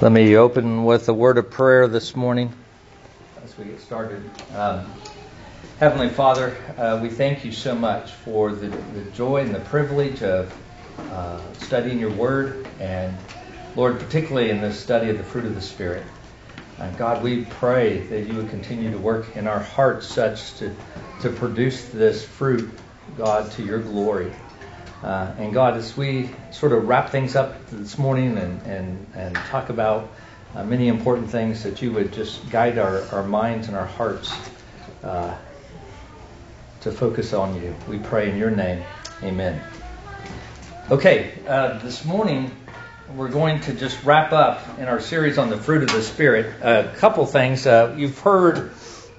Let me open with a word of prayer this morning as we get started. Um, Heavenly Father, uh, we thank you so much for the, the joy and the privilege of uh, studying your word, and Lord, particularly in this study of the fruit of the Spirit. Uh, God, we pray that you would continue to work in our hearts such to, to produce this fruit, God, to your glory. Uh, and God, as we sort of wrap things up this morning and, and, and talk about uh, many important things, that you would just guide our, our minds and our hearts uh, to focus on you. We pray in your name. Amen. Okay, uh, this morning we're going to just wrap up in our series on the fruit of the Spirit. A couple things. Uh, you've heard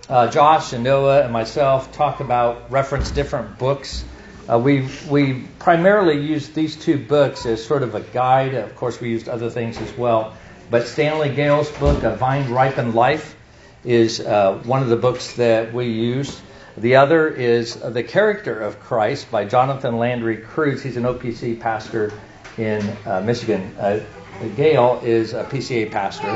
uh, Josh and Noah and myself talk about, reference different books uh, we we primarily used these two books as sort of a guide. Of course, we used other things as well. But Stanley Gale's book, A Vine Ripened Life, is uh, one of the books that we used. The other is The Character of Christ by Jonathan Landry Cruse. He's an OPC pastor in uh, Michigan. Uh, Gale is a PCA pastor.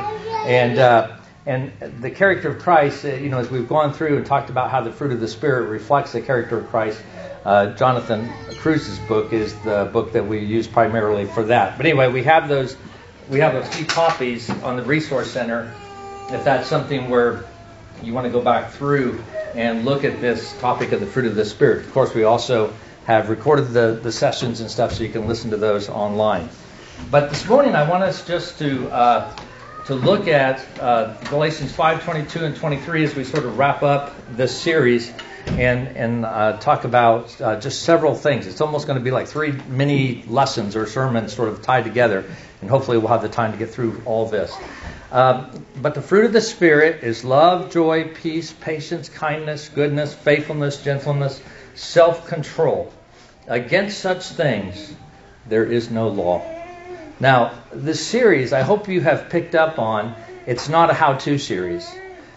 And uh, and the character of Christ, uh, you know, as we've gone through and talked about how the fruit of the Spirit reflects the character of Christ, uh, Jonathan Cruse's book is the book that we use primarily for that. But anyway, we have those, we have a few copies on the Resource Center. If that's something where you want to go back through and look at this topic of the fruit of the Spirit. Of course, we also have recorded the, the sessions and stuff so you can listen to those online. But this morning, I want us just to uh, to look at uh, Galatians 5:22 and 23 as we sort of wrap up this series and and uh, talk about uh, just several things. It's almost going to be like three mini lessons or sermons sort of tied together, and hopefully we'll have the time to get through all this. Um, but the fruit of the Spirit is love, joy, peace, patience, kindness, goodness, faithfulness, gentleness, self control. Against such things there is no law. Now, this series, I hope you have picked up on, it's not a how to series.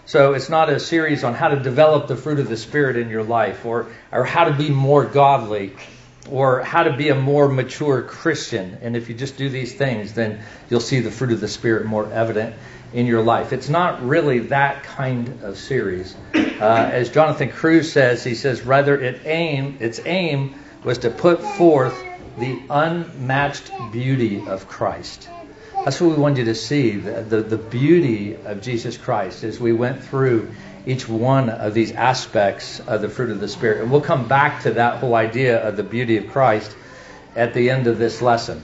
So it's not a series on how to develop the fruit of the Spirit in your life or, or how to be more godly or how to be a more mature Christian. And if you just do these things, then you'll see the fruit of the Spirit more evident in your life. It's not really that kind of series. Uh, as Jonathan Cruse says, he says, rather it aim, its aim was to put forth the unmatched beauty of Christ. That's what we want you to see the, the, the, beauty of Jesus Christ as we went through each one of these aspects of the fruit of the Spirit. And we'll come back to that whole idea of the beauty of Christ at the end of this lesson.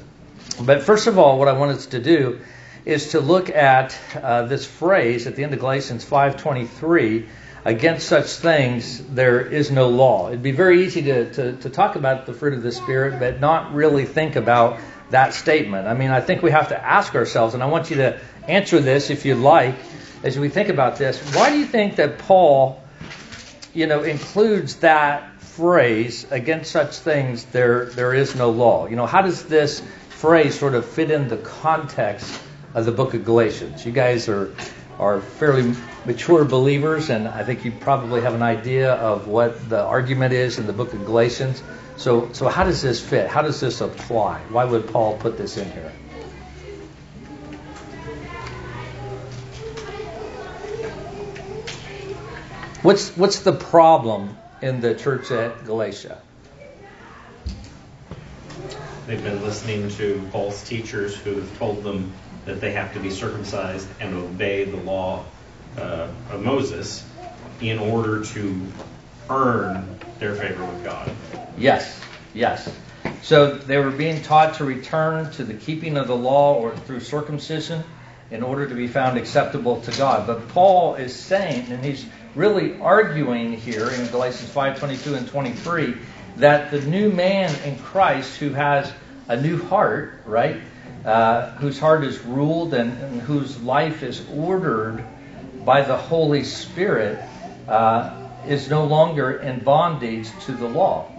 But first of all, what I want us to do is to look at uh, this phrase at the end of Galatians 5:23. Against such things there is no law. It'd be very easy to, to, to talk about the fruit of the Spirit, but not really think about that statement. I mean, I think we have to ask ourselves, and I want you to answer this if you like, as we think about this. Why do you think that Paul, you know, includes that phrase, against such things there there is no law? You know, how does this phrase sort of fit in the context of the book of Galatians? You guys are are fairly mature believers, and I think you probably have an idea of what the argument is in the book of Galatians. So, so how does this fit? How does this apply? Why would Paul put this in here? What's what's the problem in the church at Galatia? They've been listening to false teachers who have told them that they have to be circumcised and obey the law uh, of Moses in order to earn their favor with God. Yes, yes. So they were being taught to return to the keeping of the law or through circumcision in order to be found acceptable to God. But Paul is saying, and he's really arguing here in Galatians 5 22 and 23, that the new man in Christ who has a new heart, right, uh, whose heart is ruled and, and, whose life is ordered by the Holy Spirit, uh, is no longer in bondage to the law.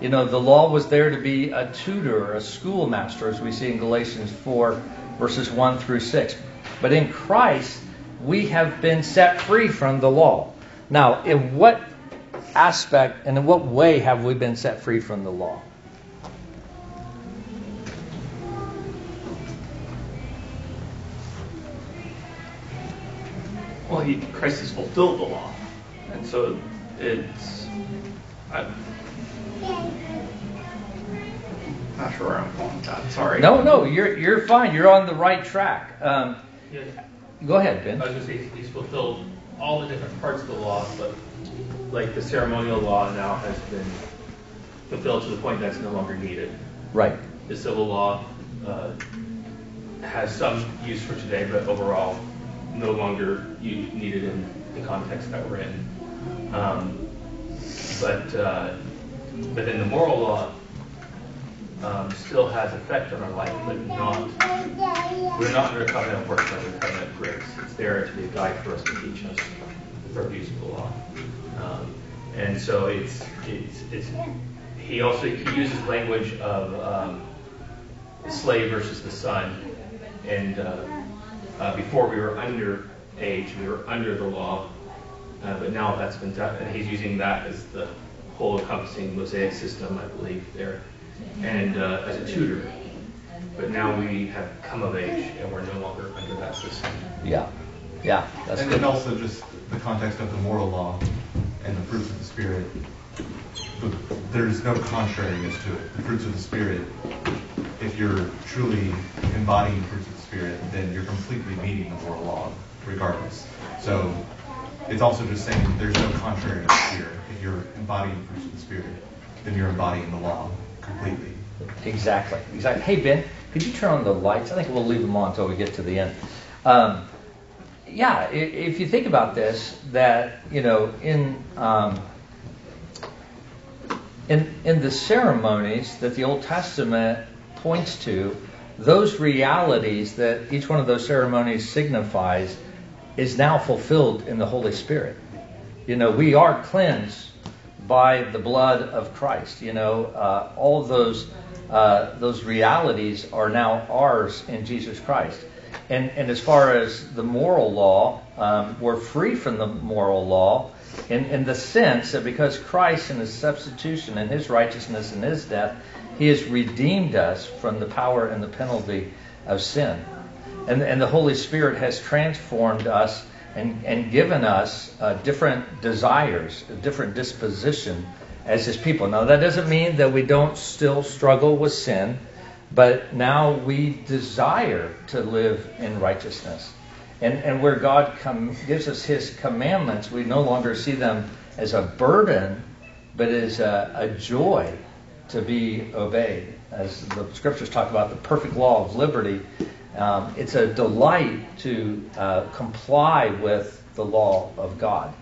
You know, the law was there to be a tutor, a schoolmaster, as we see in Galatians 4, verses 1 through 6. But in Christ, we have been set free from the law. Now, in what aspect and in what way have we been set free from the law? Well, he, Christ has fulfilled the law, and so it's. I'm not sure where I'm going with that. Sorry. No, no, you're you're fine. You're on the right track. Um, Yeah, go ahead, I Ben. was gonna say, he's fulfilled all the different parts of the law, but like the ceremonial law now has been fulfilled to the point that's no longer needed. Right. The civil law uh, has some use for today, but overall no longer needed in the context that we're in. Um, but uh, but then the moral law um, still has effect on our life, but not we're not under a covenant of works, under a covenant of grace. It's there to be a guide for us to teach us the purpose of the law. Um, and so it's, it's, it's, he also, he uses language of um, slave versus the son. And uh, uh, before we were under age, we were under the law, uh, but now that's been done, and he's using that as the whole encompassing Mosaic system, I believe, there, and uh, as a tutor. But now we have come of age and we're no longer under that system. Yeah. Yeah. That's And good. then also just the context of the moral law and the fruits of the Spirit. But There's no contrariness to it. The fruits of the Spirit, if you're truly embodying fruits of the Spirit, then you're completely meeting the moral law regardless. So it's also just saying there's no contrariness here. If you're embodying fruits of the Spirit, then you're embodying the law completely. Exactly. Exactly. Hey Ben, could you turn on the lights? I think we'll leave them on until we get to the end. Um, yeah, if you think about this, that you know, in um, in in the ceremonies that the Old Testament points to, those realities that each one of those ceremonies signifies is now fulfilled in the Holy Spirit. You know, we are cleansed by the blood of Christ. You know, uh, all those uh, those realities are now ours in Jesus Christ. And and as far as the moral law, um, we're free from the moral law in, in the sense that because Christ and His substitution and His righteousness and His death, He has redeemed us from the power and the penalty of sin. And, and the Holy Spirit has transformed us and, and given us uh, different desires, a different disposition as His people. Now, that doesn't mean that we don't still struggle with sin, but now we desire to live in righteousness. And, and where God com- gives us His commandments, we no longer see them as a burden, but as a, a joy to be obeyed. As the scriptures talk about the perfect law of liberty, um, it's a delight to uh, comply with the law of God.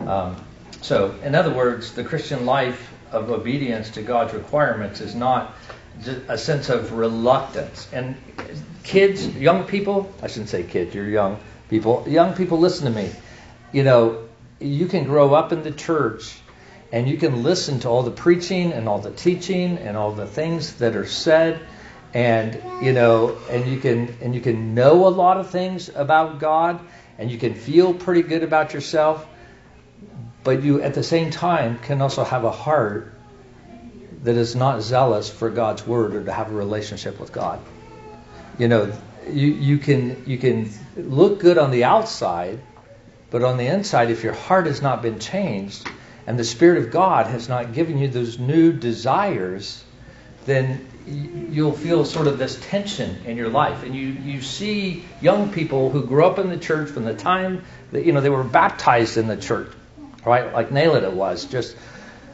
Um, so, in other words, the Christian life of obedience to God's requirements is not a sense of reluctance. And kids, young people, I shouldn't say kids, you're young people. Young people, listen to me. You know, you can grow up in the church and you can listen to all the preaching and all the teaching and all the things that are said. And you know and you can and you can know a lot of things about God. And you can feel pretty good about yourself. But you at the same time can also have a heart that is not zealous for God's word or to have a relationship with God. You know, you, you can you can look good on the outside, but on the inside, if your heart has not been changed and the Spirit of God has not given you those new desires, then you'll feel sort of this tension in your life. And you, you see young people who grew up in the church from the time that, you know, they were baptized in the church, right? Like Nailita was just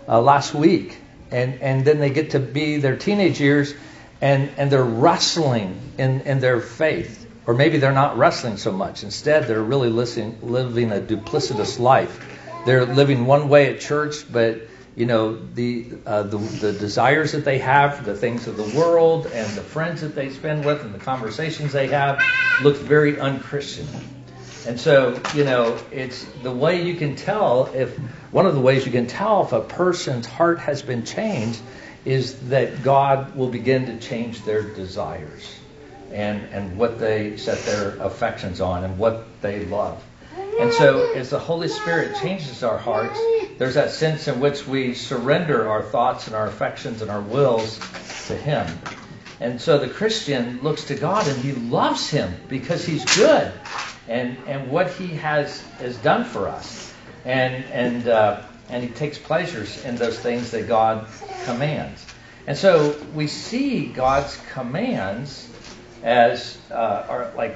uh, last week. And, and then they get to be their teenage years and, and they're wrestling in, in their faith. Or maybe they're not wrestling so much. Instead, they're really listening, living a duplicitous life. They're living one way at church, but you know the, uh, the the desires that they have, for the things of the world, and the friends that they spend with, and the conversations they have, looks very unchristian. And so, you know, it's the way you can tell if one of the ways you can tell if a person's heart has been changed is that God will begin to change their desires and, and what they set their affections on and what they love. And so, as the Holy Spirit changes our hearts, there's that sense in which we surrender our thoughts and our affections and our wills to Him. And so the Christian looks to God and he loves Him because He's good. and, and what He has, has done for us. And, and, uh, and He takes pleasures in those things that God commands. And so we see God's commands as uh, are like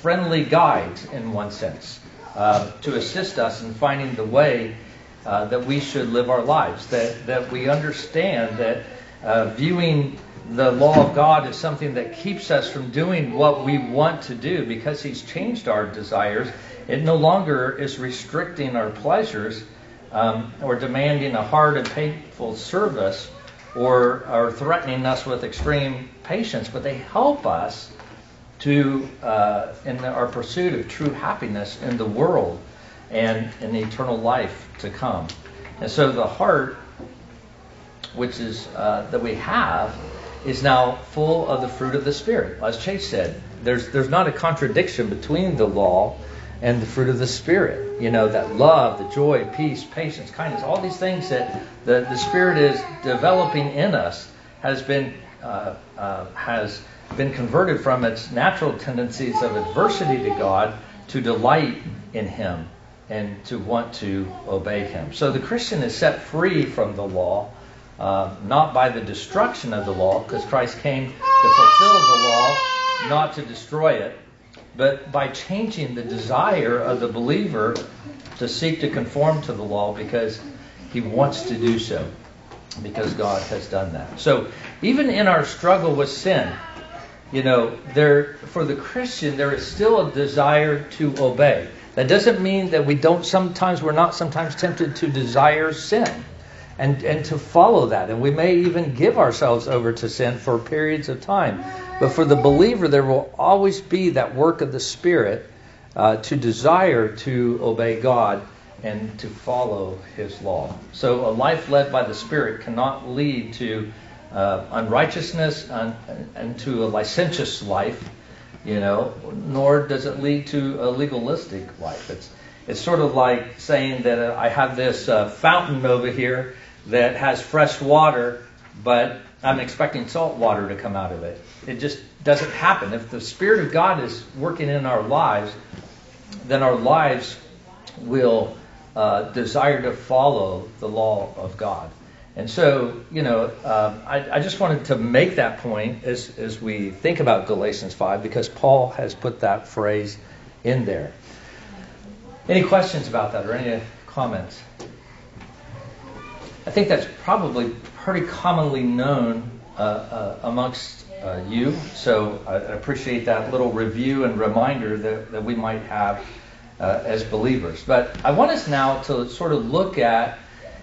friendly guides in one sense uh, to assist us in finding the way uh, that we should live our lives. That that we understand that uh, viewing the law of God is something that keeps us from doing what we want to do because He's changed our desires. It no longer is restricting our pleasures um, or demanding a hard and painful service or, or threatening us with extreme patience, but they help us to uh, in our pursuit of true happiness in the world and in the eternal life to come. And so the heart, which is uh, that we have, is now full of the fruit of the Spirit. As Chase said, there's there's not a contradiction between the law and the fruit of the Spirit. You know, that love, the joy, peace, patience, kindness, all these things that the, the Spirit is developing in us has been uh, uh, has been converted from its natural tendencies of adversity to God to delight in Him and to want to obey Him. So the Christian is set free from the law uh, not by the destruction of the law, because Christ came to fulfill the law, not to destroy it, but by changing the desire of the believer to seek to conform to the law because he wants to do so, because God has done that. So even in our struggle with sin, you know, there for the Christian there is still a desire to obey. That doesn't mean that we don't sometimes we're not sometimes tempted to desire sin and, and to follow that. And we may even give ourselves over to sin for periods of time. But for the believer, there will always be that work of the Spirit uh, to desire to obey God and to follow His law. So a life led by the Spirit cannot lead to uh, unrighteousness and, to a licentious life, you know, nor does it lead to a legalistic life. It's it's sort of like saying that uh, I have this uh, fountain over here that has fresh water, but I'm expecting salt water to come out of it. It just doesn't happen. If the Spirit of God is working in our lives, then our lives will uh, desire to follow the law of God. And so, you know, um, I, I, just wanted to make that point as, as we think about Galatians 5 because Paul has put that phrase in there. Any questions about that or any comments? I think that's probably pretty commonly known uh, uh, amongst uh, you. So I appreciate that little review and reminder that, that we might have uh, as believers. But I want us now to sort of look at,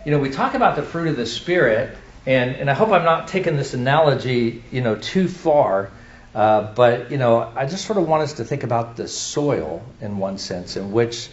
you know, we talk about the fruit of the Spirit, and, and I hope I'm not taking this analogy, you know, too far. Uh, but you know, I just sort of want us to think about the soil in one sense, in which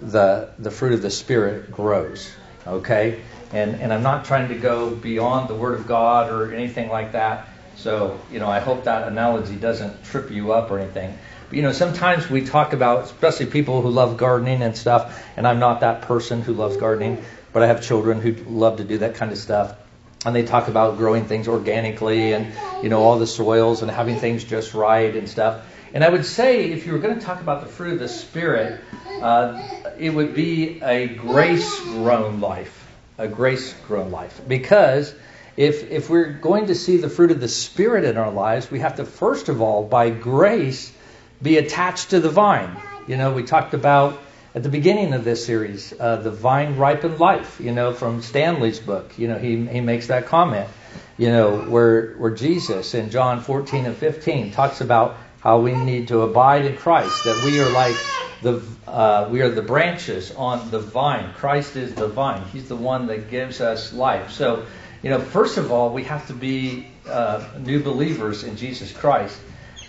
the the fruit of the Spirit grows. Okay, and, and I'm not trying to go beyond the Word of God or anything like that. So, you know, I hope that analogy doesn't trip you up or anything. But, you know, sometimes we talk about, especially people who love gardening and stuff, and I'm not that person who loves gardening, but I have children who love to do that kind of stuff. And they talk about growing things organically and, you know, all the soils and having things just right and stuff. And I would say, if you were going to talk about the fruit of the Spirit, uh, it would be a grace grown life a grace grown life. Because if, if we're going to see the fruit of the Spirit in our lives, we have to, first of all, by grace, be attached to the vine. You know, we talked about at the beginning of this series, uh, the vine ripened life, you know, from Stanley's book. You know, he, he makes that comment, you know, where, where Jesus in John 14 and 15 talks about how we need to abide in Christ, that we are like the uh, we are the branches on the vine. Christ is the vine. He's the one that gives us life. So, you know, first of all, we have to be uh, new believers in Jesus Christ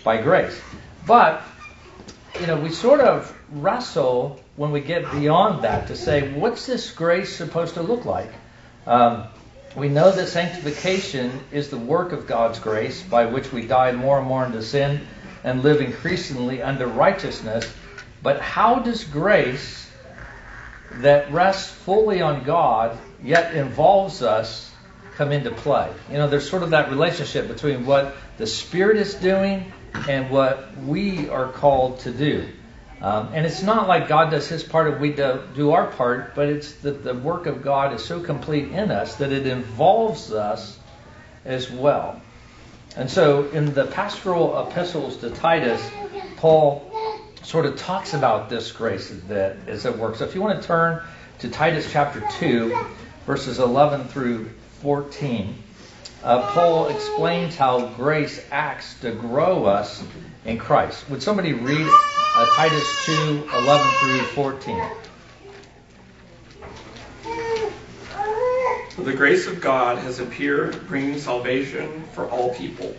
by grace. But, you know, we sort of wrestle when we get beyond that to say, what's this grace supposed to look like? Um, we know that sanctification is the work of God's grace by which we die more and more into sin and live increasingly under righteousness. But how does grace that rests fully on God yet involves us come into play? You know, there's sort of that relationship between what the Spirit is doing and what we are called to do. Um, and it's not like God does his part and we do, do our part, but it's that the work of God is so complete in us that it involves us as well. And so in the pastoral epistles to Titus, Paul sort of talks about this grace that is at work. So if you want to turn to Titus chapter 2, verses 11 through 14, uh, Paul explains how grace acts to grow us in Christ. Would somebody read uh, Titus 2 11 through 14? The grace of God has appeared, bringing salvation for all people,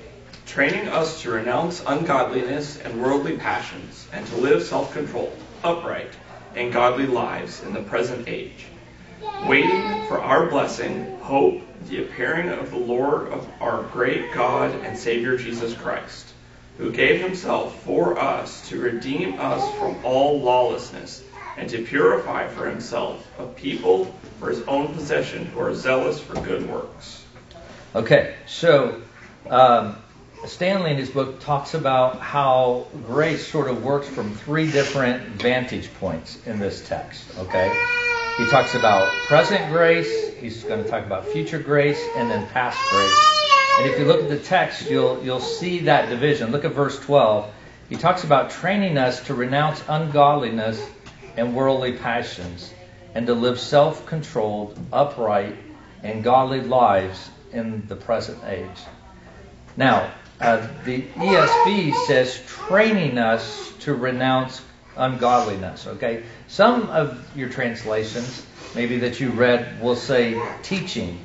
training us to renounce ungodliness and worldly passions, and to live self controlled, upright, and godly lives in the present age, waiting for our blessing, hope, the appearing of the Lord of our great God and Savior Jesus Christ, who gave himself for us to redeem us from all lawlessness and to purify for himself a people for his own possession who are zealous for good works. Okay, so um, Stanley in his book talks about how grace sort of works from three different vantage points in this text. Okay, he talks about present grace, he's going to talk about future grace, and then past grace. And if you look at the text, you'll you'll see that division. Look at verse 12. He talks about training us to renounce ungodliness and worldly passions, and to live self controlled, upright, and godly lives in the present age. Now, uh, the ESV says training us to renounce ungodliness. Okay, some of your translations, maybe that you read, will say teaching,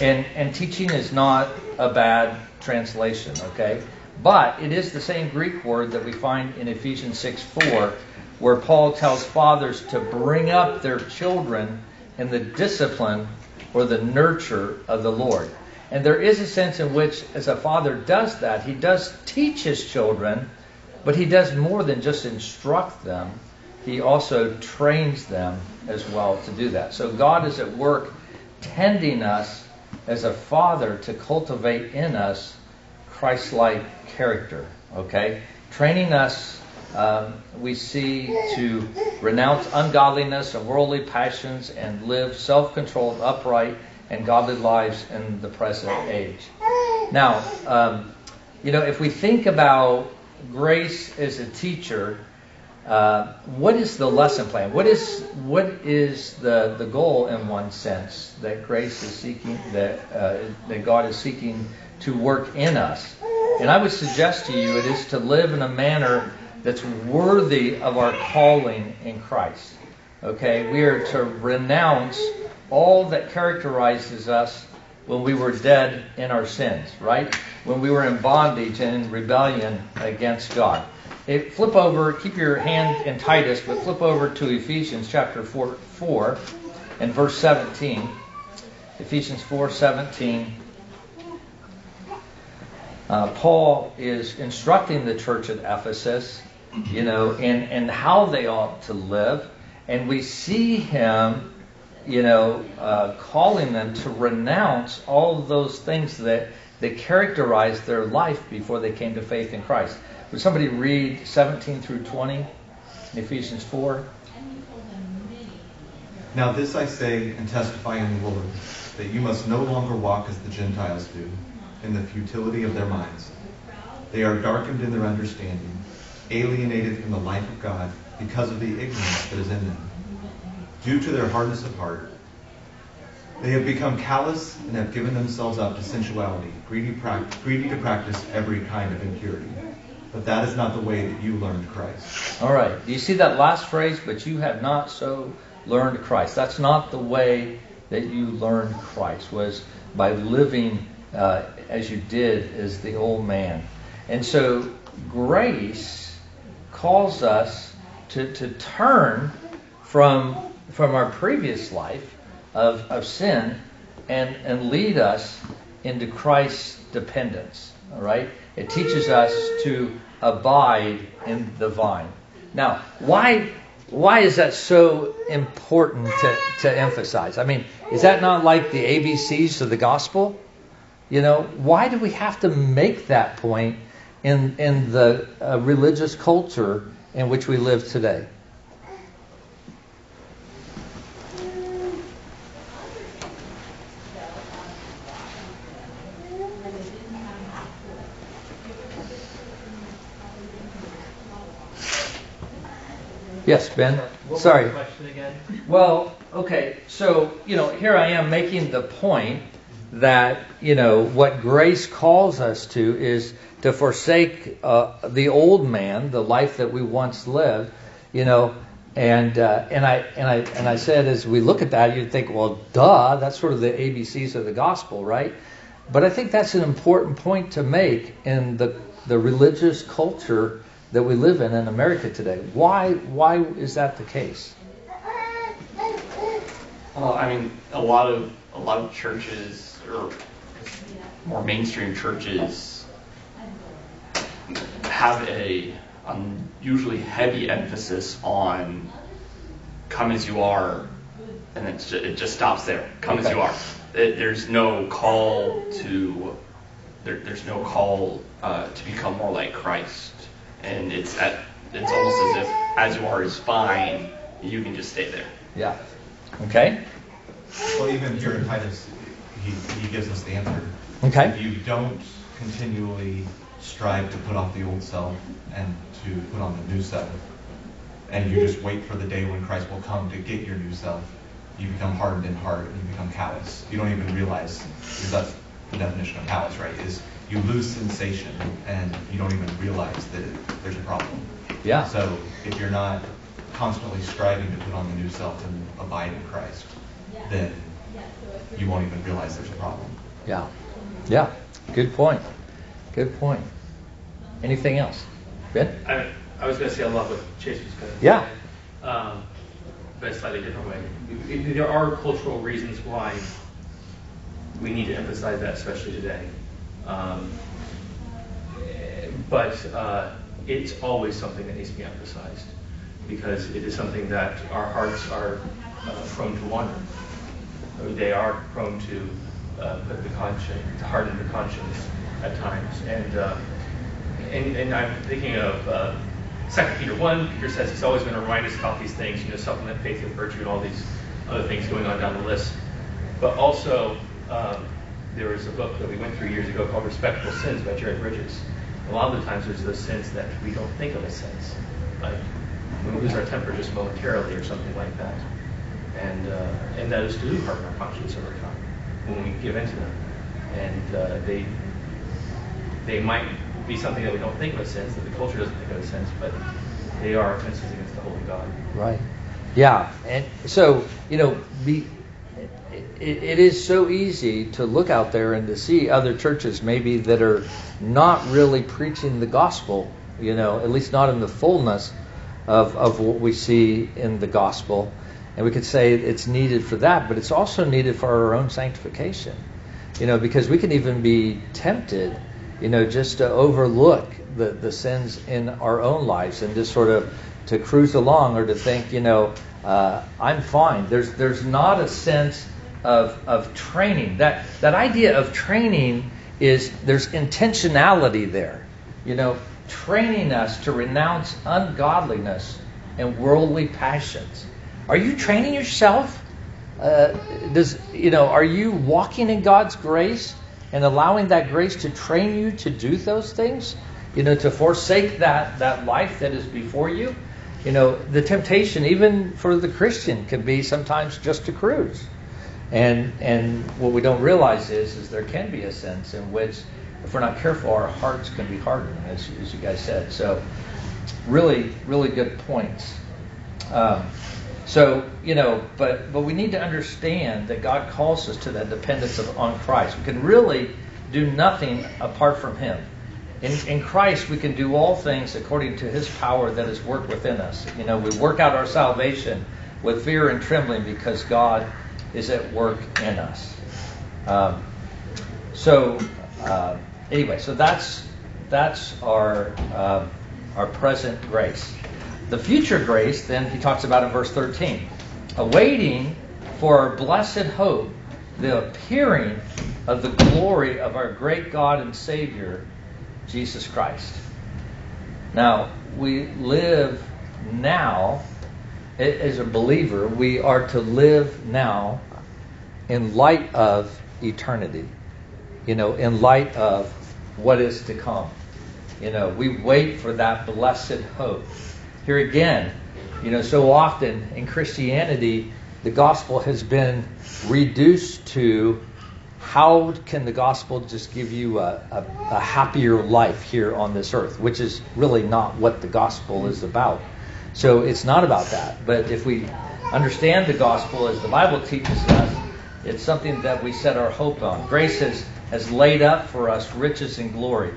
and and teaching is not a bad translation. Okay, but it is the same Greek word that we find in Ephesians 6 4 where Paul tells fathers to bring up their children in the discipline or the nurture of the Lord. And there is a sense in which, as a father does that, he does teach his children, but he does more than just instruct them. He also trains them as well to do that. So God is at work tending us as a father to cultivate in us Christ like character. Okay? Training us um, we see to renounce ungodliness and worldly passions and live self controlled, upright, and godly lives in the present age. Now, um, you know, if we think about grace as a teacher, uh, what is the lesson plan? What is what is the, the goal in one sense that grace is seeking that uh, that God is seeking to work in us? And I would suggest to you it is to live in a manner that's worthy of our calling in Christ. Okay, we are to renounce all that characterizes us when we were dead in our sins, right? When we were in bondage and in rebellion against God. Flip over, keep your hand in Titus, but flip over to Ephesians chapter 4, 4 and verse 17. Ephesians 4 17. Uh, Paul is instructing the church at Ephesus you know, and, and how they ought to live. And we see him, you know, uh, calling them to renounce all those things that, that characterized their life before they came to faith in Christ. Would somebody read 17 through 20 in Ephesians 4? Now this I say and testify in the Lord, that you must no longer walk as the Gentiles do, in the futility of their minds. They are darkened in their understanding alienated from the life of God because of the ignorance that is in them, due to their hardness of heart. They have become callous and have given themselves up to sensuality, greedy, greedy to practice every kind of impurity. But that is not the way that you learned Christ. All right. Do you see that last phrase? But you have not so learned Christ. That's not the way that you learned Christ. Was by living uh, as you did as the old man. And so grace calls us to, to turn from, from our previous life of, of sin and, and lead us into Christ's dependence. All right? It teaches us to abide in the vine. Now, why why is that so important to, to emphasize? I mean, is that not like the ABCs of the gospel? You know, why do we have to make that point in, in the uh, religious culture in which we live today. Yes, Ben. What Sorry. was the question again? Well, okay, so, you know, here I am making the point that, you know, what grace calls us to is to forsake uh, the old man, the life that we once lived, you know, and uh, and I and I and I said as we look at that, you'd think, well, duh, that's sort of the ABCs of the gospel, right? But I think that's an important point to make in the the religious culture that we live in in America today. Why why is that the case? Well, I mean, a lot of a lot of churches or more mainstream churches have a unusually heavy emphasis on come as you are, and it's ju- it just stops there. Come as you are. It, there's no call to there, there's no call uh, to become more like Christ, and it's at, it's almost as if as you are is fine. You can just stay there. Yeah. Okay. Well, even here in Titus, he, he gives us the answer. Okay. If you don't continually strive to put off the old self and to put on the new self, and you just wait for the day when Christ will come to get your new self, you become hardened in heart and you become callous. You don't even realize, because that's the definition of callous, right? Is you lose sensation and you don't even realize that it, there's a problem. Yeah. So if you're not constantly striving to put on the new self and abide in Christ, then you won't even realize there's a problem. Yeah. Yeah. Good point. Good point. Anything else? Ben? I, I was going to say a lot what Chase was going to Yeah. say, um, but a slightly different way. It- it- There are cultural reasons why we need to emphasize that, especially today. Um, but uh, it's always something that needs to be emphasized because it is something that our hearts are uh, prone to wander. They are prone to uh, put the conscience, to harden the conscience at times. And uh, and, and I'm thinking of uh, 2 Peter 1. Peter says he's always going to remind us about these things, you know, supplement faith with virtue and all these other things going on down the list. But also, um, there was a book that we went through years ago called Respectable Sins by Jerry Bridges. A lot of the times there's those sins that we don't think of as sins, like we lose our temper just momentarily or something like that. And, uh, and those do harden our conscience over time when we give in to them. And uh, they, they might be something that we don't think of as sins, that the culture doesn't think of as sins, but they are offenses against the holy God. Right. Yeah. And so, you know, be, it, it is so easy to look out there and to see other churches maybe that are not really preaching the gospel, you know, at least not in the fullness of, of what we see in the gospel. And we could say it's needed for that, but it's also needed for our own sanctification. You know, because we can even be tempted, you know, just to overlook the, the sins in our own lives and just sort of to cruise along or to think, you know, uh, I'm fine. There's there's not a sense of of training. That that idea of training is there's intentionality there. You know, training us to renounce ungodliness and worldly passions. Are you training yourself? Uh, does you know? Are you walking in God's grace and allowing that grace to train you to do those things? You know, to forsake that that life that is before you. You know, the temptation, even for the Christian, can be sometimes just to cruise. And and what we don't realize is is there can be a sense in which, if we're not careful, our hearts can be hardened, as, as you guys said. So, really, really good points. Um, so you know, but but we need to understand that God calls us to that dependence of, on Christ. We can really do nothing apart from Him. In, in Christ, we can do all things according to His power that is worked within us. You know, we work out our salvation with fear and trembling because God is at work in us. Um, so uh, anyway, so that's that's our uh, our present grace. The future grace, then he talks about in verse 13, awaiting for our blessed hope, the appearing of the glory of our great God and Savior, Jesus Christ. Now, we live now, as a believer, we are to live now in light of eternity, you know, in light of what is to come. You know, we wait for that blessed hope. Here again, you know, so often in Christianity, the gospel has been reduced to how can the gospel just give you a, a, a, happier life here on this earth, which is really not what the gospel is about. So it's not about that. But if we understand the gospel as the Bible teaches us, it's something that we set our hope on. Grace has, has laid up for us riches and glory.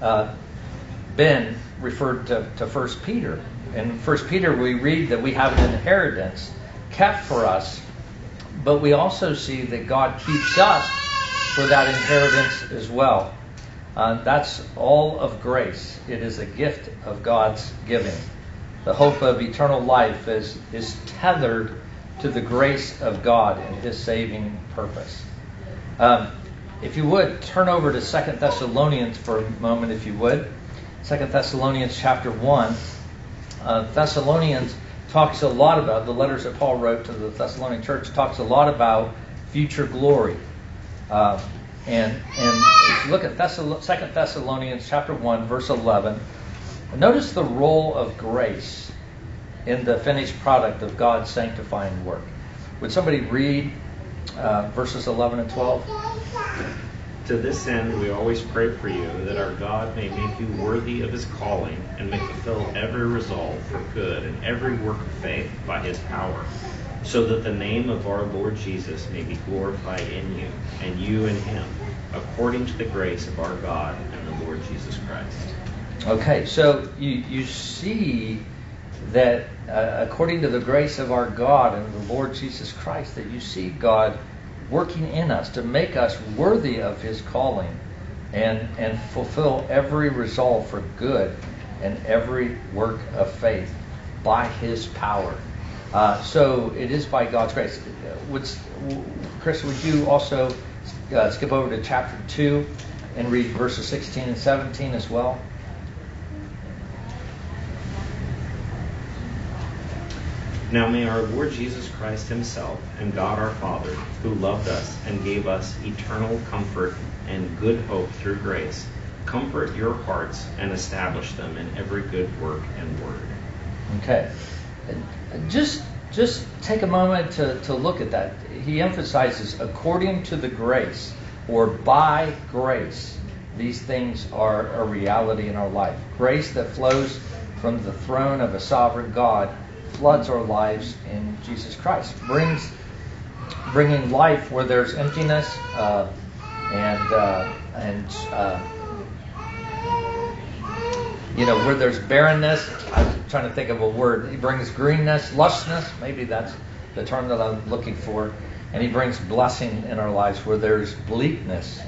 Uh, ben referred to, to 1 Peter. In 1 Peter, we read that we have an inheritance kept for us, but we also see that God keeps us for that inheritance as well. Uh, that's all of grace. It is a gift of God's giving. The hope of eternal life is, is tethered to the grace of God and His saving purpose. Um, if you would, turn over to Second Thessalonians for a moment, if you would. Second Thessalonians chapter 1. Uh, Thessalonians talks a lot about, the letters that Paul wrote to the Thessalonian church talks a lot about future glory. Uh, and and look at Thessal- 2 Thessalonians chapter 1, verse 11, notice the role of grace in the finished product of God's sanctifying work. Would somebody read uh, verses 11 and 12? To this end, we always pray for you that our God may make you worthy of his calling and may fulfill every resolve for good and every work of faith by his power so that the name of our Lord Jesus may be glorified in you, and you in him, according to the grace of our God and the Lord Jesus Christ. Okay, so you, you see that uh, according to the grace of our God and the Lord Jesus Christ, that you see God working in us to make us worthy of his calling and, and fulfill every resolve for good and every work of faith by his power. Uh, so it is by God's grace. Would, Chris, would you also uh, skip over to chapter 2 and read verses 16 and 17 as well? Now may our Lord Jesus Christ Himself and God our Father, who loved us and gave us eternal comfort and good hope through grace, comfort your hearts and establish them in every good work and word. Okay just just take a moment to, to look at that. He emphasizes according to the grace or by grace, these things are a reality in our life. Grace that flows from the throne of a sovereign God floods our lives in Jesus Christ, brings bringing life where there's emptiness uh, and uh, and uh, you know, where there's barrenness, I'm trying to think of a word. He brings greenness, lushness. maybe that's the term that I'm looking for. And he brings blessing in our lives where there's bleakness.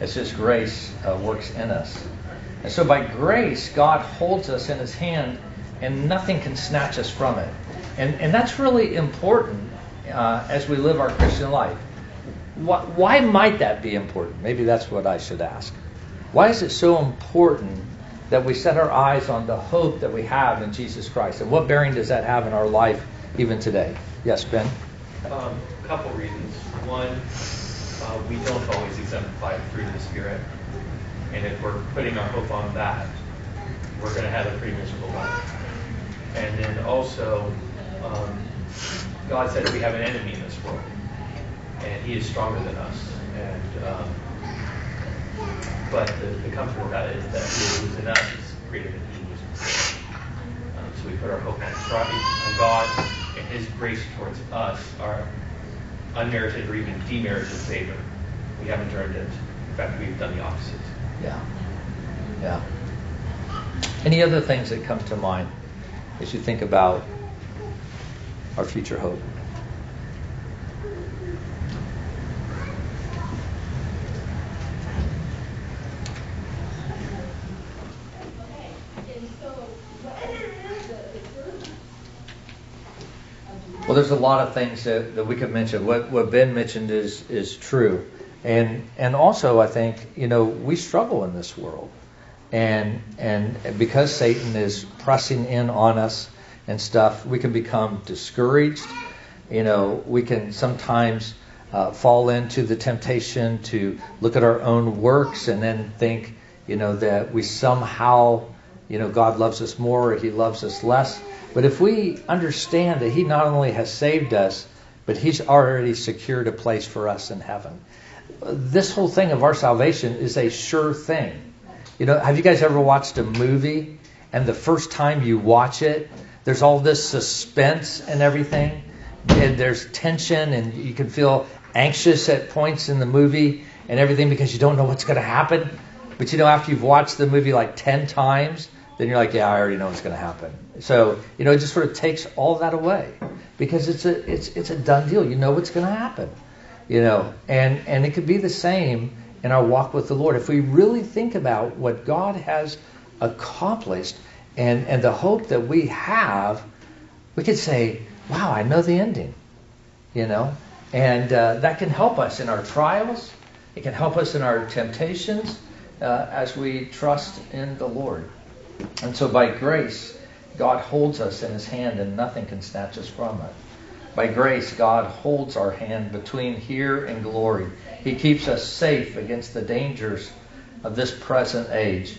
It's just grace uh, works in us. And so by grace, God holds us in his hand and nothing can snatch us from it. And, and that's really important uh, as we live our Christian life. Why, why might that be important? Maybe that's what I should ask. Why is it so important that we set our eyes on the hope that we have in Jesus Christ. And what bearing does that have in our life even today? Yes, Ben? Um, a couple reasons. One, uh, we don't always exemplify the fruit of the Spirit. And if we're putting our hope on that, we're going to have a pretty miserable life. And then also, um, God said we have an enemy in this world, and he is stronger than us. And um, but the, the comfortable about it is that he is in us is greater than he in um, so we put our hope on God and his grace towards us, our unmerited or even demerited favor. We haven't earned it. In fact, we've done the opposite. Yeah. Yeah. Any other things that come to mind as you think about our future hope? Well, there's a lot of things that, that we could mention. What, what Ben mentioned is is true, and and also I think you know we struggle in this world. And and because Satan is pressing in on us and stuff, we can become discouraged. You know, we can sometimes uh, fall into the temptation to look at our own works and then think, you know, that we somehow, you know, God loves us more or He loves us less. But if we understand that He not only has saved us, but He's already secured a place for us in heaven. This whole thing of our salvation is a sure thing. You know, have you guys ever watched a movie and the first time you watch it, there's all this suspense and everything, and there's tension, and you can feel anxious at points in the movie and everything because you don't know what's going to happen. But you know, after you've watched the movie like 10 times, then you're like, yeah, I already know what's going to happen. So, you know, it just sort of takes all that away because it's a, it's, it's a done deal. You know what's going to happen, you know, and, and it could be the same in our walk with the Lord. If we really think about what God has accomplished and, and the hope that we have, we could say, wow, I know the ending, you know, and uh, that can help us in our trials. It can help us in our temptations uh, as we trust in the Lord. And so by grace, God holds us in his hand and nothing can snatch us from it. By grace, God holds our hand between here and glory. He keeps us safe against the dangers of this present age,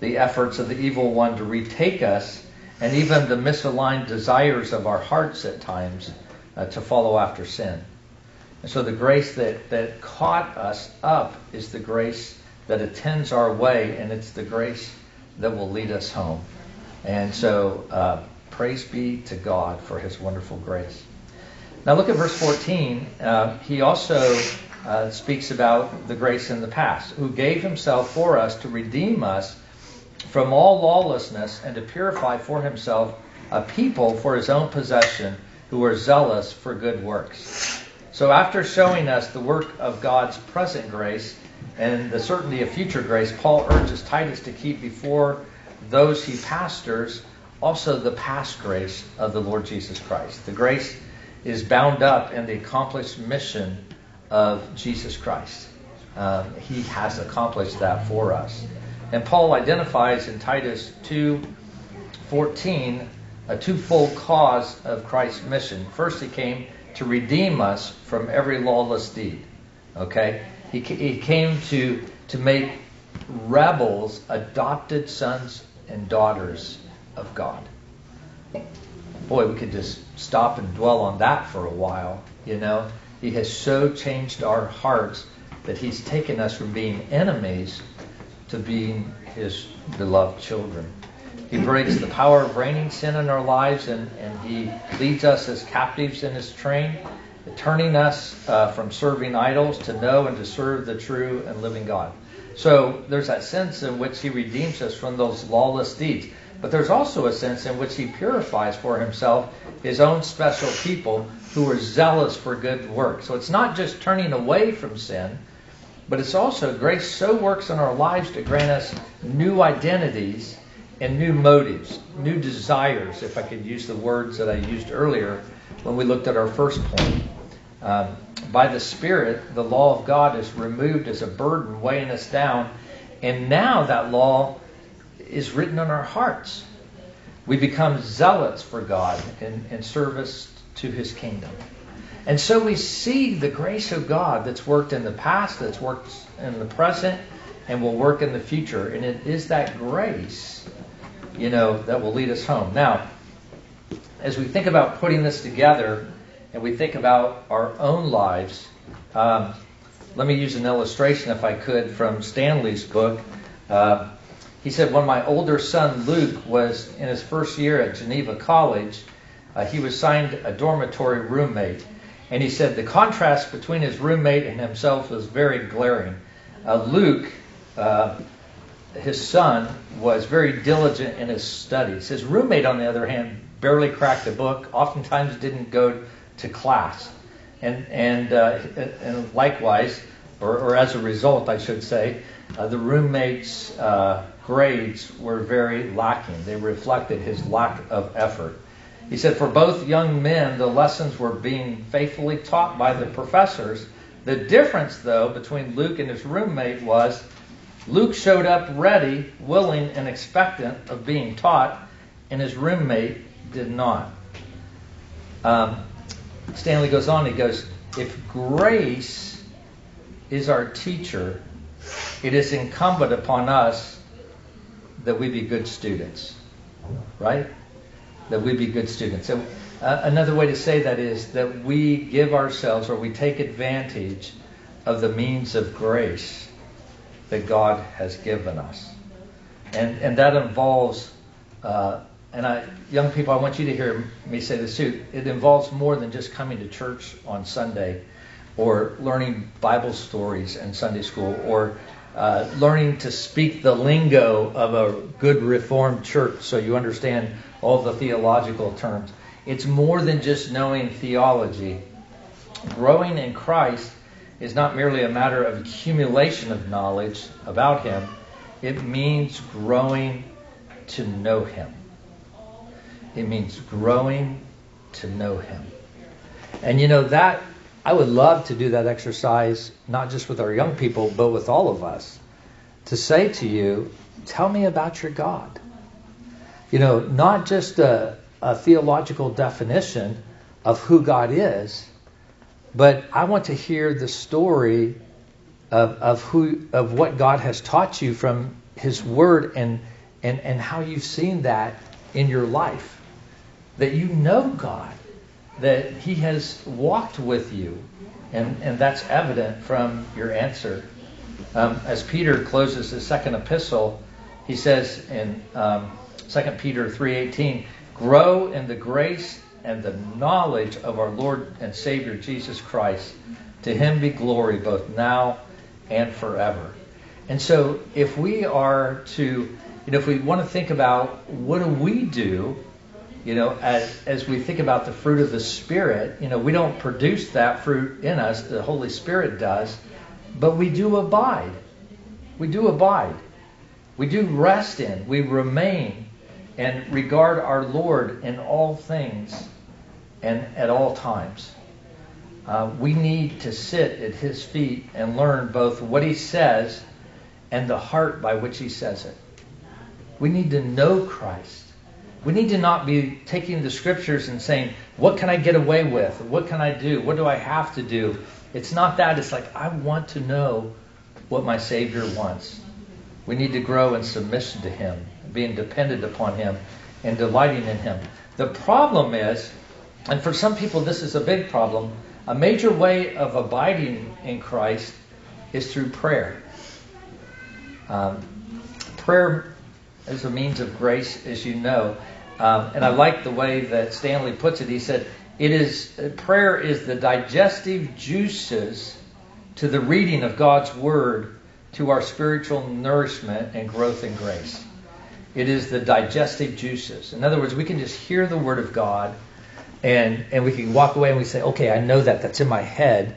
the efforts of the evil one to retake us, and even the misaligned desires of our hearts at times uh, to follow after sin. And so the grace that, that caught us up is the grace that attends our way, and it's the grace that will lead us home. And so uh, praise be to God for his wonderful grace. Now look at verse 14. Uh, he also uh, speaks about the grace in the past, who gave himself for us to redeem us from all lawlessness and to purify for himself a people for his own possession who are zealous for good works. So, after showing us the work of God's present grace and the certainty of future grace, Paul urges Titus to keep before those he pastors also the past grace of the Lord Jesus Christ. The grace is bound up in the accomplished mission of Jesus Christ. Um, he has accomplished that for us. And Paul identifies in Titus 2:14 a twofold cause of Christ's mission. First, he came to redeem us from every lawless deed. Okay? He, he came to, to make rebels adopted sons and daughters of God. Boy, we could just stop and dwell on that for a while. You know, He has so changed our hearts that He's taken us from being enemies to being His beloved children. He breaks the power of reigning sin in our lives, and, and He leads us as captives in His train, turning us uh, from serving idols to know and to serve the true and living God. So there's that sense in which He redeems us from those lawless deeds. But there's also a sense in which He purifies for Himself His own special people who are zealous for good work. So it's not just turning away from sin, but it's also grace so works in our lives to grant us new identities and new motives, new desires, if I could use the words that I used earlier when we looked at our first point. Um, by the Spirit, the law of God is removed as a burden weighing us down, and now that law is written on our hearts. We become zealots for God in, in service to His kingdom. And so we see the grace of God that's worked in the past, that's worked in the present, and will work in the future. And it is that grace you know, that will lead us home. Now, as we think about putting this together and we think about our own lives, um, let me use an illustration, if I could, from Stanley's book. Uh, he said, when my older son Luke was in his first year at Geneva College, uh, he was signed a dormitory roommate. And he said the contrast between his roommate and himself was very glaring. Uh, Luke uh, his son was very diligent in his studies. His roommate, on the other hand, barely cracked a book, oftentimes didn't go to class. And, and, uh, and likewise, or, or, as a result, I should say, uh, the roommate's uh, grades were very lacking. They reflected his lack of effort. He said, for both young men, the lessons were being faithfully taught by the professors. The difference, though, between Luke and his roommate was Luke showed up ready, willing, and expectant of being taught, and his roommate did not. Um, Stanley goes on, he goes, If grace is our teacher, it is incumbent upon us that we be good students. Right? That we be good students. So, uh, another way to say that is that we give ourselves or we take advantage of the means of grace that God has given us. And, and that involves, uh, and I, young people, I want you to hear me say this too. It involves more than just coming to church on Sunday or learning Bible stories in Sunday school or uh, learning to speak the lingo of a good Reformed church so you understand all the theological terms. It's more than just knowing theology. Growing in Christ is not merely a matter of accumulation of knowledge about Him, it means growing to know Him. It means growing to know Him. And you know, that, I would love to do that exercise, not just with our young people, but with all of us. To say to you, tell me about your God. You know, not just a, a theological definition of who God is, but I want to hear the story of, of who of what God has taught you from His Word and and and how you've seen that in your life. That you know God, that He has walked with you, and and that's evident from your answer. Um, as Peter closes his second epistle, he says in um, 2 Peter 3:18, "Grow in the grace and the knowledge of our Lord and Savior Jesus Christ. To him be glory both now and forever. And so, if we are to, you know, if we want to think about what do we do, you know, as, as we think about the fruit of the Spirit, you know, we don't produce that fruit in us, the Holy Spirit does, but we do abide. We do abide. We do rest in, we remain and regard our Lord in all things and at all times. Uh, we need to sit at his feet and learn both what he says and the heart by which he says it. We need to know Christ. We need to not be taking the scriptures and saying, What can I get away with? What can I do? What do I have to do? It's not that. It's like, I want to know what my Savior wants. We need to grow in submission to Him, being dependent upon Him, and delighting in Him. The problem is, and for some people this is a big problem, a major way of abiding in Christ is through prayer. Um, prayer is a means of grace, as you know. Um, and I like the way that Stanley puts it. He said, "It is prayer is the digestive juices to the reading of God's word to our spiritual nourishment and growth in grace. It is the digestive juices. In other words, we can just hear the word of God and and we can walk away and we say, okay, I know that that's in my head,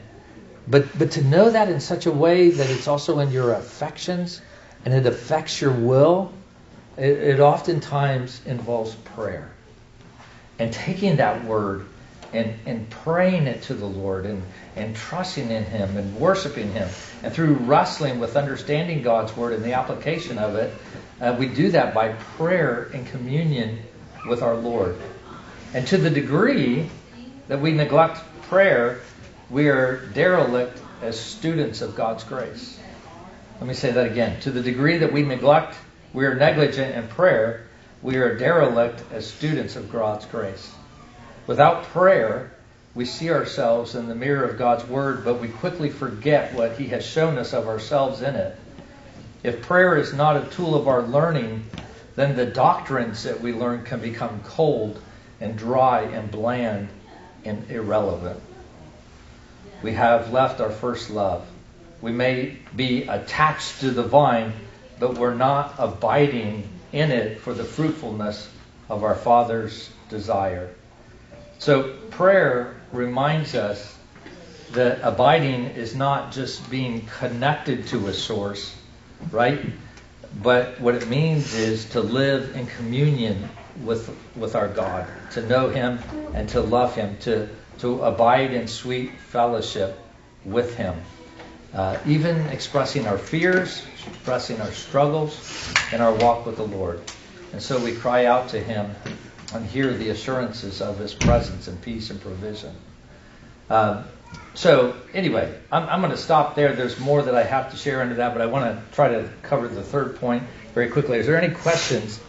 but but to know that in such a way that it's also in your affections and it affects your will, it, it oftentimes involves prayer and taking that word and and praying it to the Lord and and trusting in Him and worshiping Him and through wrestling with understanding God's word and the application of it, uh, we do that by prayer and communion with our Lord. And to the degree that we neglect prayer, we are derelict as students of God's grace. Let me say that again. To the degree that we neglect, we are negligent in prayer, we are derelict as students of God's grace. Without prayer, we see ourselves in the mirror of God's Word, but we quickly forget what He has shown us of ourselves in it. If prayer is not a tool of our learning, then the doctrines that we learn can become cold and dry and bland and irrelevant. We have left our first love. We may be attached to the vine, but we're not abiding in it for the fruitfulness of our Father's desire. So, prayer reminds us that abiding is not just being connected to a source, right? But what it means is to live in communion with with our God, to know Him and to love Him, to to abide in sweet fellowship with Him. uh, even expressing our fears, expressing our struggles in our walk with the Lord. And so we cry out to Him and hear the assurances of His presence and peace and provision. Um, so, anyway, I'm, I'm going to stop there. There's more that I have to share into that, but I want to try to cover the third point very quickly. Is there any questions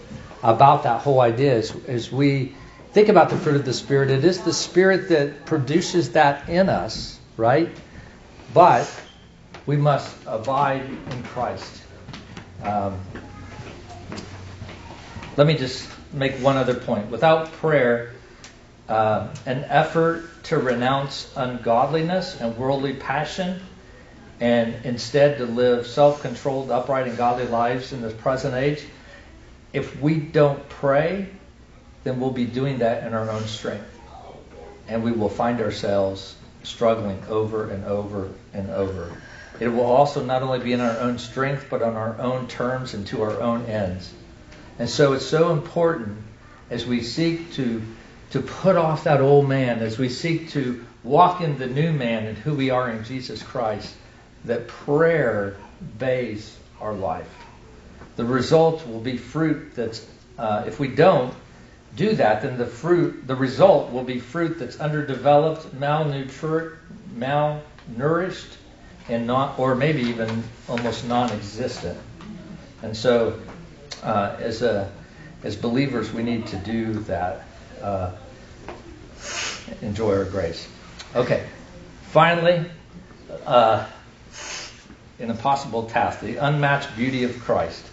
about that whole idea as, as we think about the fruit of the Spirit? It is the Spirit that produces that in us, right? But we must abide in Christ. Um, let me just make one other point. Without prayer, uh, an effort to renounce ungodliness and worldly passion and instead to live self controlled, upright, and godly lives in this present age, if we don't pray, then we'll be doing that in our own strength. And we will find ourselves struggling over and over and over. It will also not only be in our own strength, but on our own terms and to our own ends. And so it's so important as we seek to, to put off that old man, as we seek to walk in the new man and who we are in Jesus Christ, that prayer bathes our life. The result will be fruit that's, uh, if we don't do that, then the fruit, the result will be fruit that's underdeveloped, malnutri- malnourished, and not, or maybe even almost non-existent. And so, uh, as a as believers, we need to do that. Uh, enjoy our grace. Okay. Finally, uh, an impossible task: the unmatched beauty of Christ.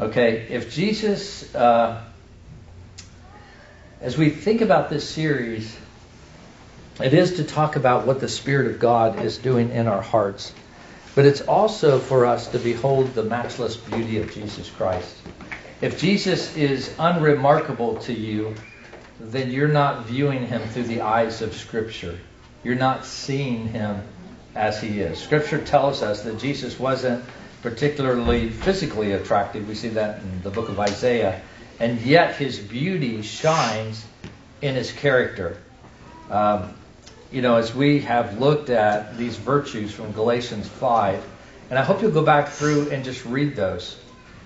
Okay, if Jesus, uh, as we think about this series, it is to talk about what the Spirit of God is doing in our hearts. But it's also for us to behold the matchless beauty of Jesus Christ. If Jesus is unremarkable to you, then you're not viewing him through the eyes of Scripture. You're not seeing him as he is. Scripture tells us that Jesus wasn't particularly physically attractive. We see that in the book of Isaiah. And yet his beauty shines in his character. Um, you know, as we have looked at these virtues from Galatians 5, and I hope you'll go back through and just read those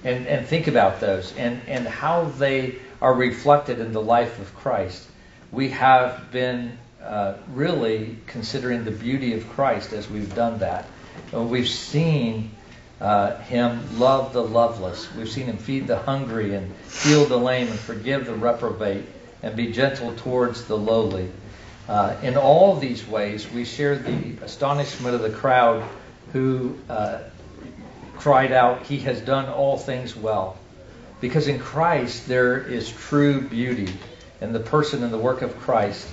and, and think about those and, and how they are reflected in the life of Christ. We have been uh, really considering the beauty of Christ as we've done that. And we've seen uh, him love the loveless. We've seen him feed the hungry and heal the lame and forgive the reprobate and be gentle towards the lowly. Uh, in all these ways, we share the astonishment of the crowd who uh, cried out, He has done all things well. Because in Christ there is true beauty. And the person and the work of Christ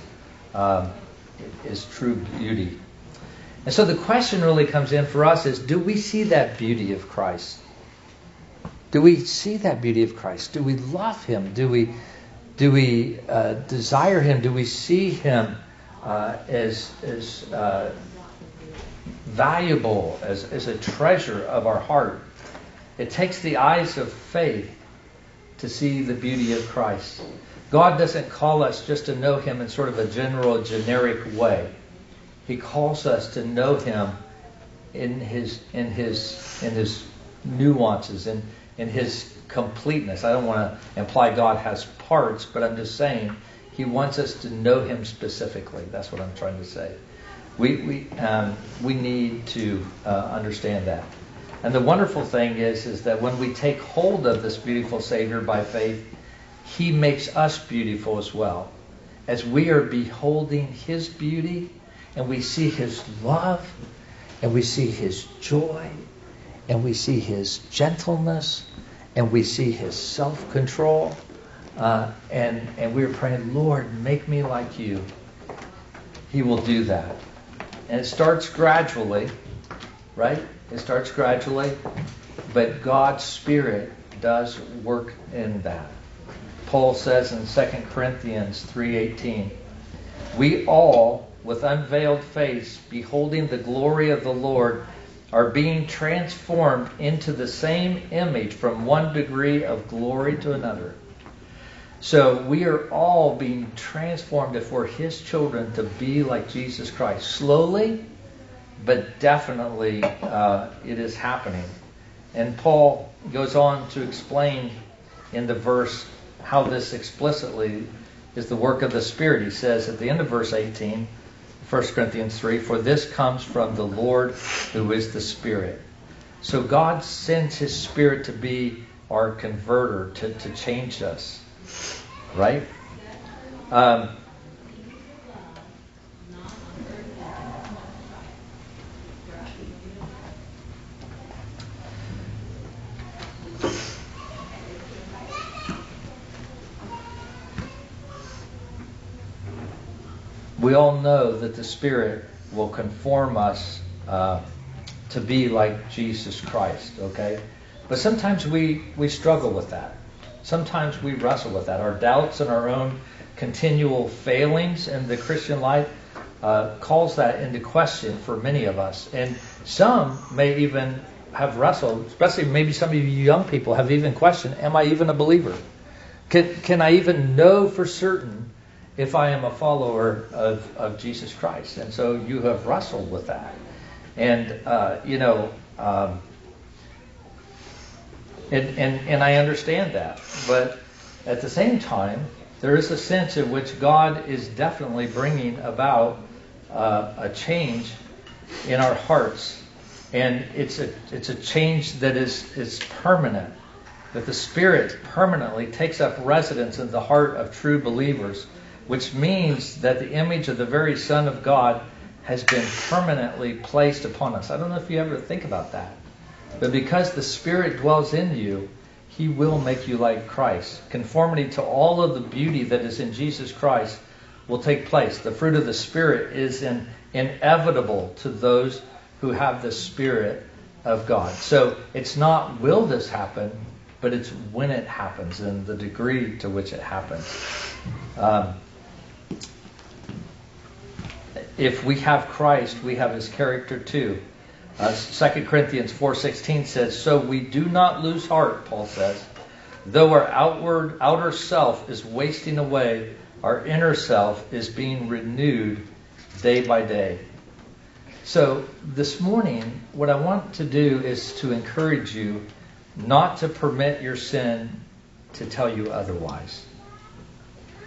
um, is true beauty. And so the question really comes in for us is do we see that beauty of Christ? Do we see that beauty of Christ? Do we love Him? Do we, do we uh, desire Him? Do we see Him uh, as, as uh, valuable, as, as a treasure of our heart. It takes the eyes of faith to see the beauty of Christ. God doesn't call us just to know Him in sort of a general, generic way. He calls us to know Him in His in His in His nuances and in, His completeness. I don't want to imply God has parts, but I'm just saying He wants us to know Him specifically. That's what I'm trying to say. We, we, um, we need to uh, understand that. And the wonderful thing is, is that when we take hold of this beautiful Savior by faith, He makes us beautiful as well. As we are beholding His beauty, and we see His love, and we see His joy, and we see His gentleness, and we see His self-control, uh, and and we're praying, Lord, make me like You. He will do that. And it starts gradually, right? It starts gradually, but God's Spirit does work in that. Paul says in 2 Corinthians 3:18, "We all, with unveiled face, beholding the glory of the Lord, are being transformed into the same image from one degree of glory to another." So we are all being transformed if we're His children to be like Jesus Christ. Slowly, but definitely uh, it is happening. And Paul goes on to explain in the verse how this explicitly is the work of the Spirit. He says at the end of verse 18, 1 Corinthians 3, For this comes from the Lord who is the Spirit. So God sends His Spirit to be our converter, to, to change us. Right? Um, we all know that the Spirit will conform us uh, to be like Jesus Christ, okay? But sometimes we, we struggle with that. Sometimes we wrestle with that. Our doubts and our own continual failings in the Christian life uh, calls that into question for many of us. And some may even have wrestled, especially maybe some of you young people have even questioned, am I even a believer? Can, can I even know for certain if I am a follower of, of Jesus Christ? And so you have wrestled with that. And, uh, you know, um, and, and, and I understand that. But at the same time, there is a sense in which God is definitely bringing about uh, a change in our hearts. And it's a, it's a change that is, is permanent, that the Spirit permanently takes up residence in the heart of true believers, which means that the image of the very Son of God has been permanently placed upon us. I don't know if you ever think about that. But because the Spirit dwells in you, He will make you like Christ. Conformity to all of the beauty that is in Jesus Christ will take place. The fruit of the Spirit is in, inevitable to those who have the Spirit of God. So it's not will this happen, but it's when it happens and the degree to which it happens. Um, if we have Christ, we have His character too. Uh, 2 Corinthians 4.16 says, So we do not lose heart, Paul says. Though our outward outer self is wasting away, our inner self is being renewed day by day. So this morning, what I want to do is to encourage you not to permit your sin to tell you otherwise.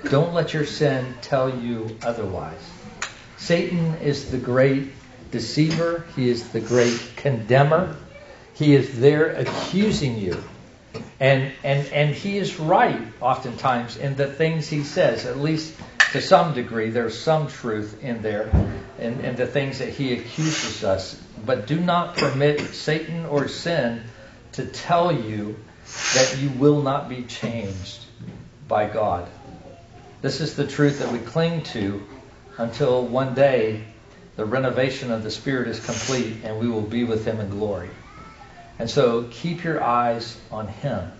Don't let your sin tell you otherwise. Satan is the great deceiver. He is the great condemner. He is there accusing you. And, and, and he is right oftentimes in the things he says, at least to some degree. There's some truth in there in, in the things that he accuses us. But do not permit Satan or sin to tell you that you will not be changed by God. This is the truth that we cling to until one day the renovation of the Spirit is complete and we will be with Him in glory. And so keep your eyes on Him.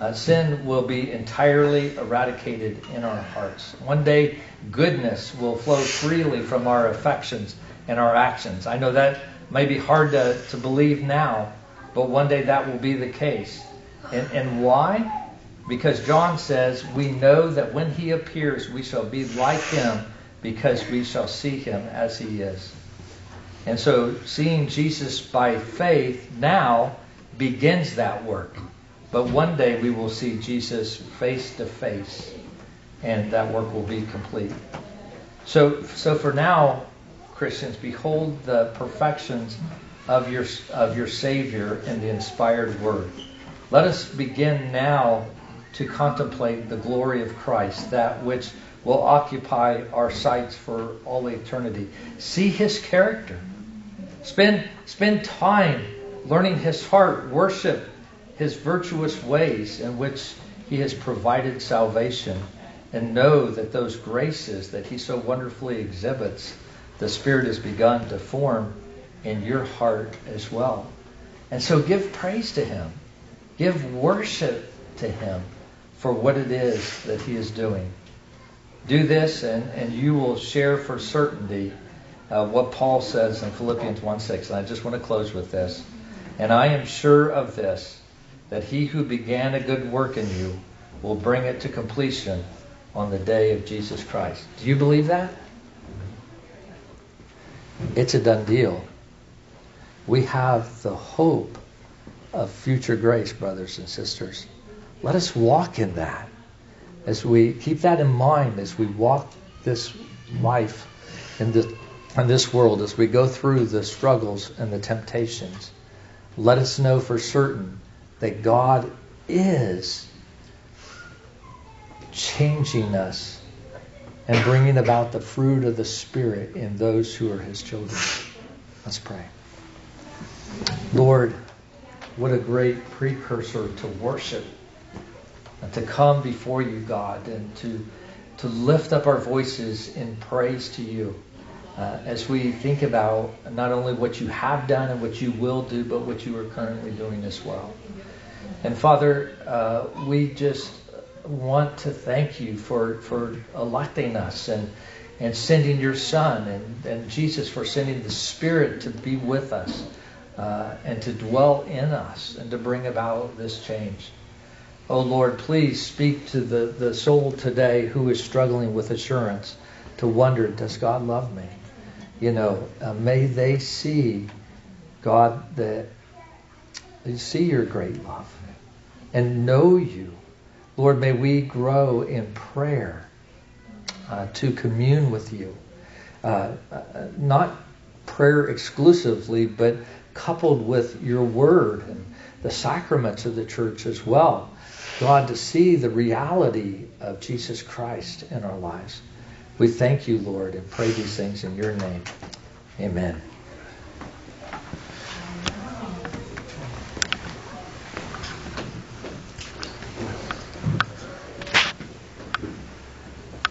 Uh, sin will be entirely eradicated in our hearts. One day, goodness will flow freely from our affections and our actions. I know that may be hard to, to believe now, but one day that will be the case. And, and why? Because John says, We know that when He appears, we shall be like Him because we shall see him as he is. And so seeing Jesus by faith now begins that work. But one day we will see Jesus face to face, and that work will be complete. So, so for now, Christians, behold the perfections of your, of your Savior in the inspired Word. Let us begin now to contemplate the glory of Christ, that which will occupy our sights for all eternity. See his character. Spend, spend time learning his heart. Worship his virtuous ways in which he has provided salvation. And know that those graces that he so wonderfully exhibits, the Spirit has begun to form in your heart as well. And so give praise to him. Give worship to him for what it is that he is doing. Do this, and, and you will share for certainty uh, what Paul says in Philippians 1 6. And I just want to close with this. And I am sure of this, that he who began a good work in you will bring it to completion on the day of Jesus Christ. Do you believe that? It's a done deal. we have the hope of future grace, brothers and sisters. Let us walk in that. As we keep that in mind as we walk this life in this, in this world, as we go through the struggles and the temptations, let us know for certain that God is changing us and bringing about the fruit of the Spirit in those who are His children. Let's pray. Lord, what a great precursor to worship to come before you, God, and to, to lift up our voices in praise to you. Uh, as we think about not only what you have done and what you will do, but what you are currently doing as well. And Father, uh, we just want to thank you for, for electing us and, and sending your Son and, and Jesus for sending the Spirit to be with us uh, and to dwell in us and to bring about this change. Oh Lord, please speak to the, the soul today who is struggling with assurance to wonder, does God love me? You know, uh, may they see, God, that they see your great love and know you. Lord, may we grow in prayer uh, to commune with you. Uh, uh not prayer exclusively, but coupled with your word and the sacraments of the church as well. God, to see the reality of Jesus Christ in our lives. We thank you, Lord, and pray these things in your name. Amen.